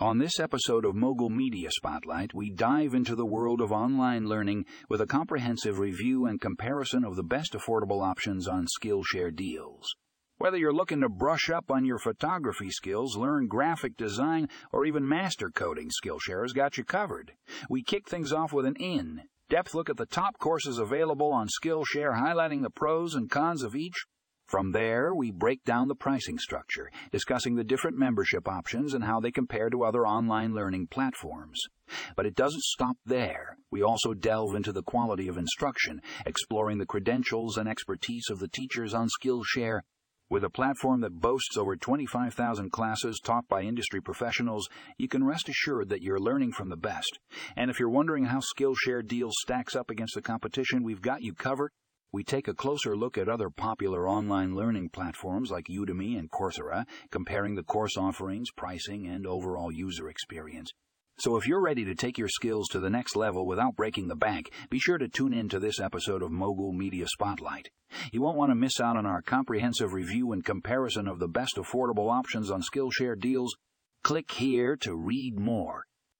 On this episode of Mogul Media Spotlight, we dive into the world of online learning with a comprehensive review and comparison of the best affordable options on Skillshare deals. Whether you're looking to brush up on your photography skills, learn graphic design, or even master coding, Skillshare has got you covered. We kick things off with an in depth look at the top courses available on Skillshare, highlighting the pros and cons of each from there, we break down the pricing structure, discussing the different membership options and how they compare to other online learning platforms. But it doesn't stop there. We also delve into the quality of instruction, exploring the credentials and expertise of the teachers on Skillshare. With a platform that boasts over 25,000 classes taught by industry professionals, you can rest assured that you're learning from the best. And if you're wondering how Skillshare Deals stacks up against the competition, we've got you covered we take a closer look at other popular online learning platforms like Udemy and Coursera, comparing the course offerings, pricing, and overall user experience. So if you're ready to take your skills to the next level without breaking the bank, be sure to tune in to this episode of Mogul Media Spotlight. You won't want to miss out on our comprehensive review and comparison of the best affordable options on Skillshare deals. Click here to read more.